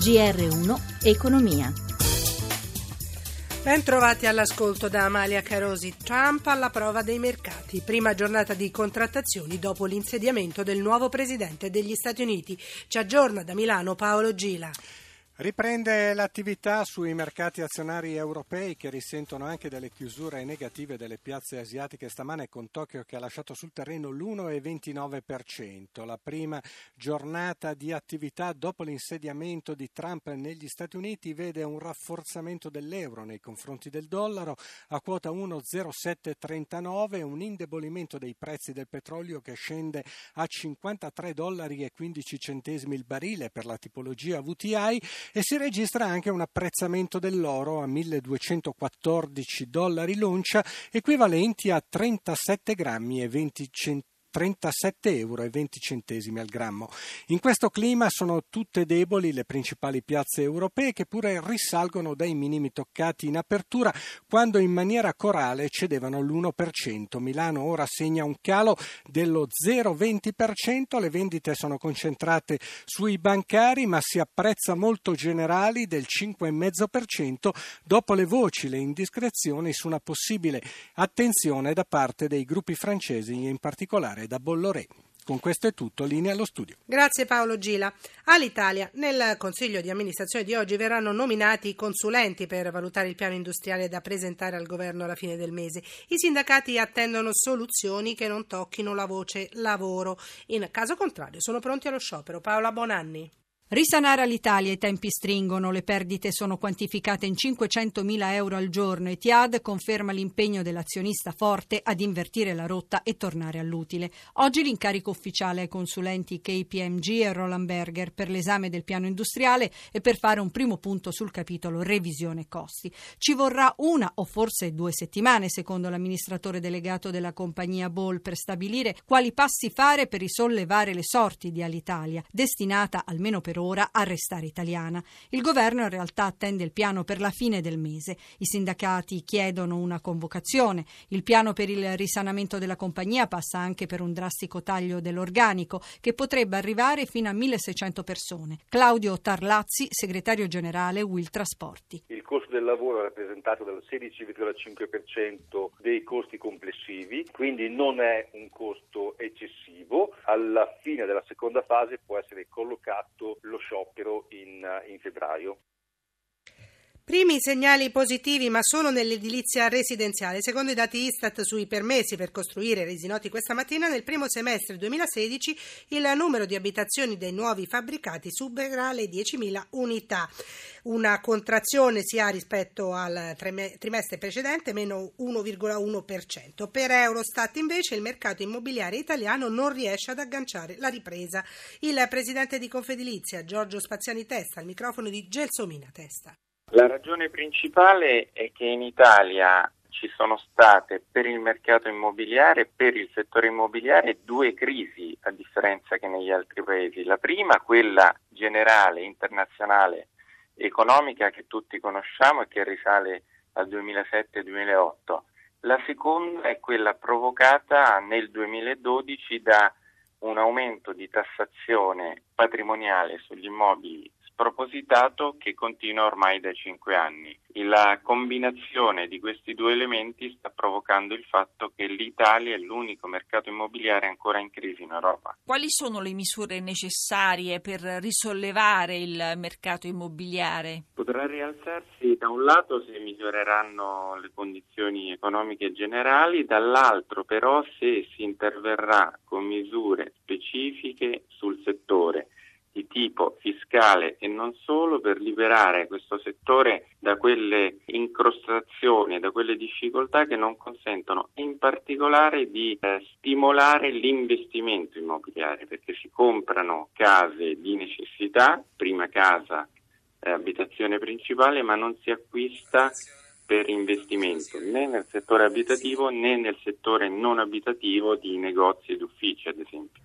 GR1 Economia. Ben trovati all'ascolto da Amalia Carosi. Trump alla prova dei mercati. Prima giornata di contrattazioni dopo l'insediamento del nuovo presidente degli Stati Uniti. Ci aggiorna da Milano Paolo Gila. Riprende l'attività sui mercati azionari europei che risentono anche delle chiusure negative delle piazze asiatiche stamane con Tokyo che ha lasciato sul terreno l'1,29%. La prima giornata di attività dopo l'insediamento di Trump negli Stati Uniti vede un rafforzamento dell'euro nei confronti del dollaro a quota 1,0739, un indebolimento dei prezzi del petrolio che scende a 53 dollari e 15 centesimi il barile per la tipologia VTI e si registra anche un apprezzamento dell'oro a 1214 dollari l'oncia, equivalenti a 37 grammi e 20 centesimi 37,20 euro al grammo. In questo clima sono tutte deboli le principali piazze europee che pure risalgono dai minimi toccati in apertura quando in maniera corale cedevano l'1%. Milano ora segna un calo dello 0,20%, le vendite sono concentrate sui bancari ma si apprezza molto generali del 5,5% dopo le voci, le indiscrezioni su una possibile attenzione da parte dei gruppi francesi in particolare da Bolloré. Con questo è tutto, linea allo studio. Grazie Paolo Gila. All'Italia, nel Consiglio di amministrazione di oggi verranno nominati consulenti per valutare il piano industriale da presentare al governo alla fine del mese. I sindacati attendono soluzioni che non tocchino la voce lavoro. In caso contrario, sono pronti allo sciopero. Paola Bonanni. Risanare all'Italia i tempi stringono, le perdite sono quantificate in 500 mila euro al giorno e Tiad conferma l'impegno dell'azionista forte ad invertire la rotta e tornare all'utile. Oggi l'incarico ufficiale ai consulenti KPMG e Roland Berger per l'esame del piano industriale e per fare un primo punto sul capitolo revisione costi. Ci vorrà una o forse due settimane, secondo l'amministratore delegato della compagnia Ball, per stabilire quali passi fare per risollevare le sorti di Alitalia, destinata almeno per ora a restare italiana. Il governo in realtà attende il piano per la fine del mese. I sindacati chiedono una convocazione. Il piano per il risanamento della compagnia passa anche per un drastico taglio dell'organico che potrebbe arrivare fino a 1600 persone. Claudio Tarlazzi, segretario generale Will Trasporti. Il del lavoro è rappresentato dal 16,5% dei costi complessivi, quindi non è un costo eccessivo. Alla fine della seconda fase può essere collocato lo sciopero in, in febbraio. Primi segnali positivi, ma solo nell'edilizia residenziale. Secondo i dati Istat sui permessi per costruire resi noti questa mattina, nel primo semestre 2016 il numero di abitazioni dei nuovi fabbricati supera le 10.000 unità. Una contrazione si ha rispetto al trimestre precedente, meno 1,1%. Per Eurostat invece il mercato immobiliare italiano non riesce ad agganciare la ripresa. Il presidente di Confedilizia, Giorgio Spaziani Testa, al microfono di Gelsomina Testa. La ragione principale è che in Italia ci sono state per il mercato immobiliare, per il settore immobiliare, due crisi a differenza che negli altri paesi. La prima, quella generale, internazionale, economica che tutti conosciamo e che risale al 2007-2008. La seconda è quella provocata nel 2012 da un aumento di tassazione patrimoniale sugli immobili spropositato che continua ormai da cinque anni. La combinazione di questi due elementi sta provocando il fatto che l'Italia è l'unico mercato immobiliare ancora in crisi in Europa. Quali sono le misure necessarie per risollevare il mercato immobiliare? Potrà rialzarsi da un lato se miglioreranno le condizioni economiche generali, dall'altro però se si interverrà con misure specifiche sul settore tipo fiscale e non solo per liberare questo settore da quelle incrostazioni da quelle difficoltà che non consentono in particolare di eh, stimolare l'investimento immobiliare perché si comprano case di necessità, prima casa eh, abitazione principale, ma non si acquista per investimento né nel settore abitativo né nel settore non abitativo di negozi ed uffici ad esempio.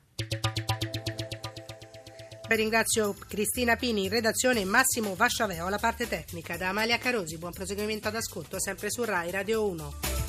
Ringrazio Cristina Pini in redazione e Massimo Vasciaveo alla parte tecnica. Da Amalia Carosi, buon proseguimento ad ascolto sempre su RAI Radio 1.